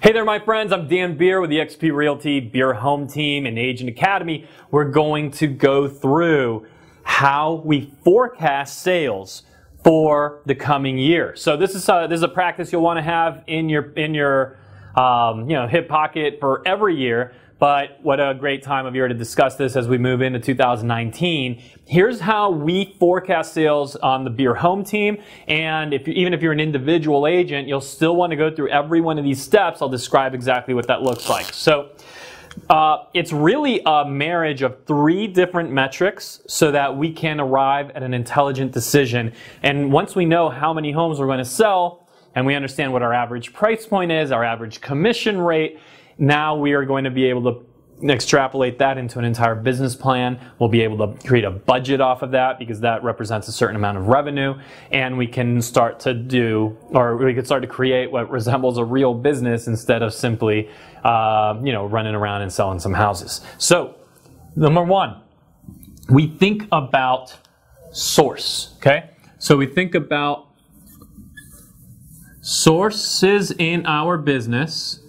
Hey there, my friends. I'm Dan Beer with the eXp Realty Beer Home Team and Agent Academy. We're going to go through how we forecast sales for the coming year. So this is a, this is a practice you'll want to have in your in your um, you know hip pocket for every year but what a great time of year to discuss this as we move into 2019. Here's how we forecast sales on the Beer Home team. And if you, even if you're an individual agent, you'll still want to go through every one of these steps. I'll describe exactly what that looks like. So uh, it's really a marriage of three different metrics so that we can arrive at an intelligent decision. And once we know how many homes we're going to sell, and we understand what our average price point is, our average commission rate, now we are going to be able to extrapolate that into an entire business plan. We'll be able to create a budget off of that because that represents a certain amount of revenue. And we can start to do, or we can start to create what resembles a real business instead of simply, uh, you know, running around and selling some houses. So, number one, we think about source, okay? So we think about sources in our business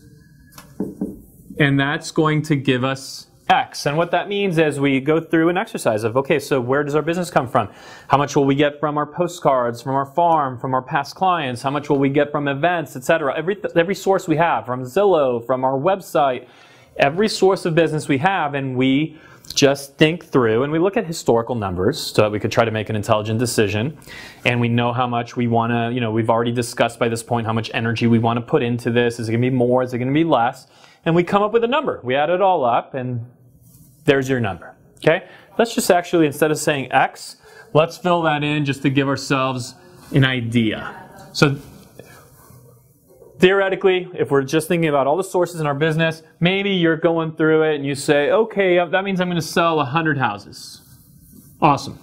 and that's going to give us X. And what that means is we go through an exercise of, okay, so where does our business come from? How much will we get from our postcards, from our farm, from our past clients? How much will we get from events, etc.? Every, every source we have, from Zillow, from our website, every source of business we have, and we just think through and we look at historical numbers so that we could try to make an intelligent decision and we know how much we want to you know we've already discussed by this point how much energy we want to put into this is it going to be more is it going to be less and we come up with a number. We add it all up, and there's your number. Okay? Let's just actually, instead of saying X, let's fill that in just to give ourselves an idea. So, theoretically, if we're just thinking about all the sources in our business, maybe you're going through it and you say, okay, uh, that means I'm going to sell 100 houses. Awesome.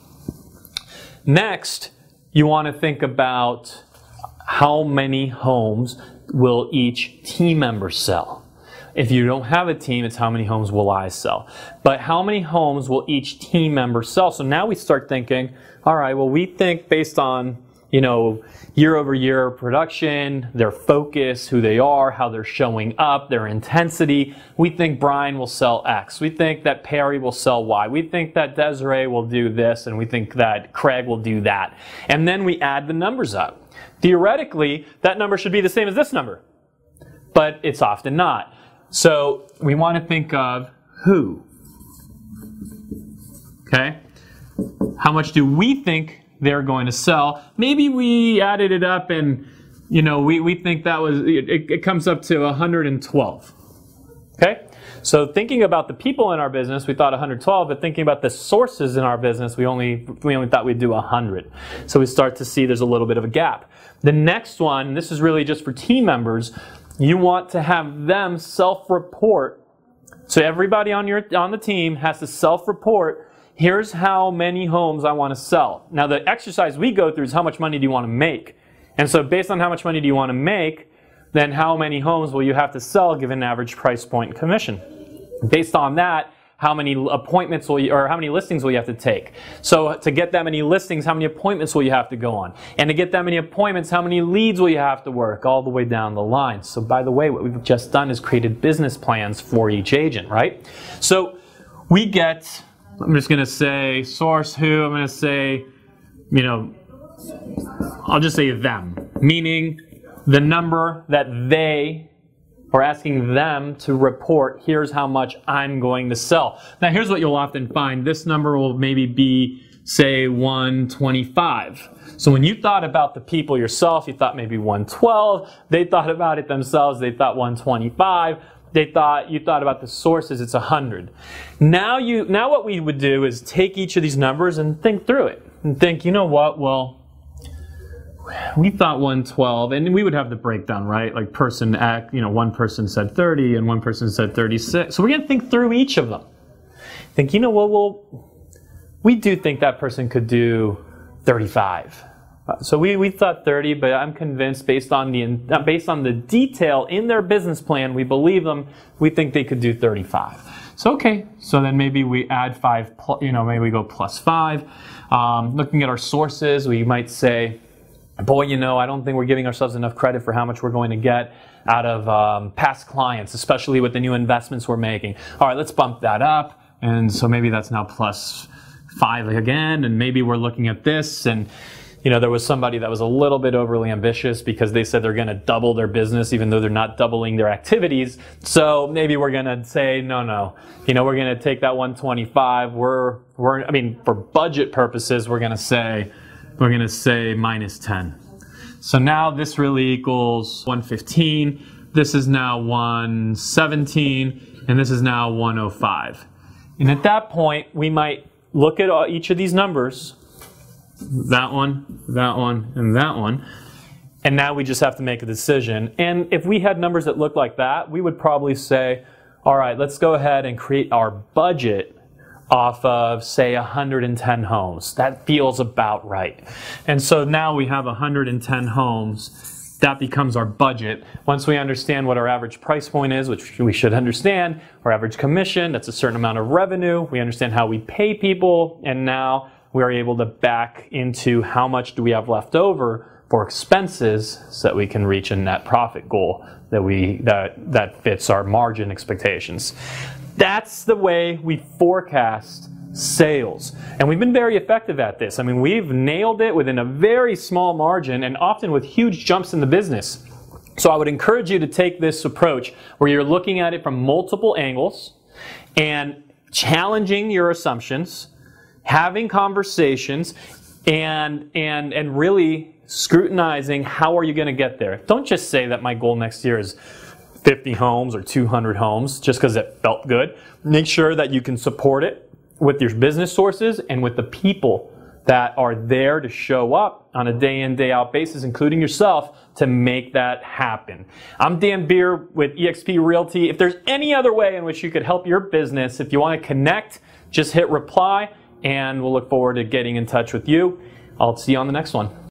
Next, you want to think about how many homes will each team member sell. If you don't have a team, it's how many homes will I sell. But how many homes will each team member sell? So now we start thinking, all right, well, we think based on, you know, year over year production, their focus, who they are, how they're showing up, their intensity. We think Brian will sell X. We think that Perry will sell Y. We think that Desiree will do this, and we think that Craig will do that. And then we add the numbers up. Theoretically, that number should be the same as this number, but it's often not. So we want to think of who. Okay? How much do we think they're going to sell? Maybe we added it up and, you know, we, we think that was, it, it comes up to 112. Okay? So thinking about the people in our business, we thought 112, but thinking about the sources in our business, we only we only thought we'd do 100. So we start to see there's a little bit of a gap. The next one, this is really just for team members, you want to have them self-report. So everybody on your on the team has to self-report. Here's how many homes I want to sell. Now the exercise we go through is how much money do you want to make? And so based on how much money do you want to make, then how many homes will you have to sell given average price point commission? Based on that, how many appointments will you, or how many listings will you have to take? So to get that many listings, how many appointments will you have to go on? And to get that many appointments, how many leads will you have to work all the way down the line? So by the way, what we've just done is created business plans for each agent, right? So we get, I'm just going to say source who, I'm going to say, you know, I'll just say them, meaning the number that they or asking them to report, here's how much I'm going to sell. Now, here's what you'll often find. This number will maybe be, say, 125. So when you thought about the people yourself, you thought maybe 112. They thought about it themselves, they thought 125. They thought you thought about the sources, it's 100. Now you now what we would do is take each of these numbers and think through it. And think, you know what? Well, we thought 112 and we would have the breakdown right? Like person act you know one person said 30 and one person said 36 so we're going to think through each of them. Think you know what well we do think that person could do 35 so we, we thought 30 but i'm convinced based on the based on the detail in their business plan we believe them we think they could do 35 so okay so then maybe we add five you know maybe we go plus five. Um, looking at our sources we might say boy, you know, I don't think we're giving ourselves enough credit for how much we're going to get out of um, past clients, especially with the new investments we're making. All right, let's bump that up. And so maybe that's now plus five again. And maybe we're looking at this and you know, there was somebody that was a little bit overly ambitious because they said they're going to double their business even though they're not doubling their activities. So maybe we're going to say, no, no, you know, we're going to take that 125. We're, we're, I mean, for budget purposes, we're going to say, we're going to say minus 10. So now this really equals 115. This is now 117 and this is now 105. And at that point, we might look at each of these numbers that one, that one, and that one. And now we just have to make a decision. And if we had numbers that looked like that, we would probably say, all right, let's go ahead and create our budget off of, say, 110 homes. That feels about right. And so now we have 110 homes. That becomes our budget. Once we understand what our average price point is, which we should understand, our average commission, that's a certain amount of revenue. We understand how we pay people. And now we are able to back into how much do we have left over for expenses so that we can reach a net profit goal that we that that fits our margin expectations. That's the way we forecast sales. And we've been very effective at this. I mean, we've nailed it within a very small margin and often with huge jumps in the business. So I would encourage you to take this approach where you're looking at it from multiple angles and challenging your assumptions having conversations and and and really scrutinizing how are you going to get there. Don't just say that my goal next year is 50 homes or 200 homes just because it felt good. Make sure that you can support it with your business sources and with the people that are there to show up on a day in, day out basis, including yourself, to make that happen. I'm Dan Beer with eXp Realty. If there's any other way in which you could help your business, if you want to connect, just hit reply and we'll look forward to getting in touch with you. I'll see you on the next one.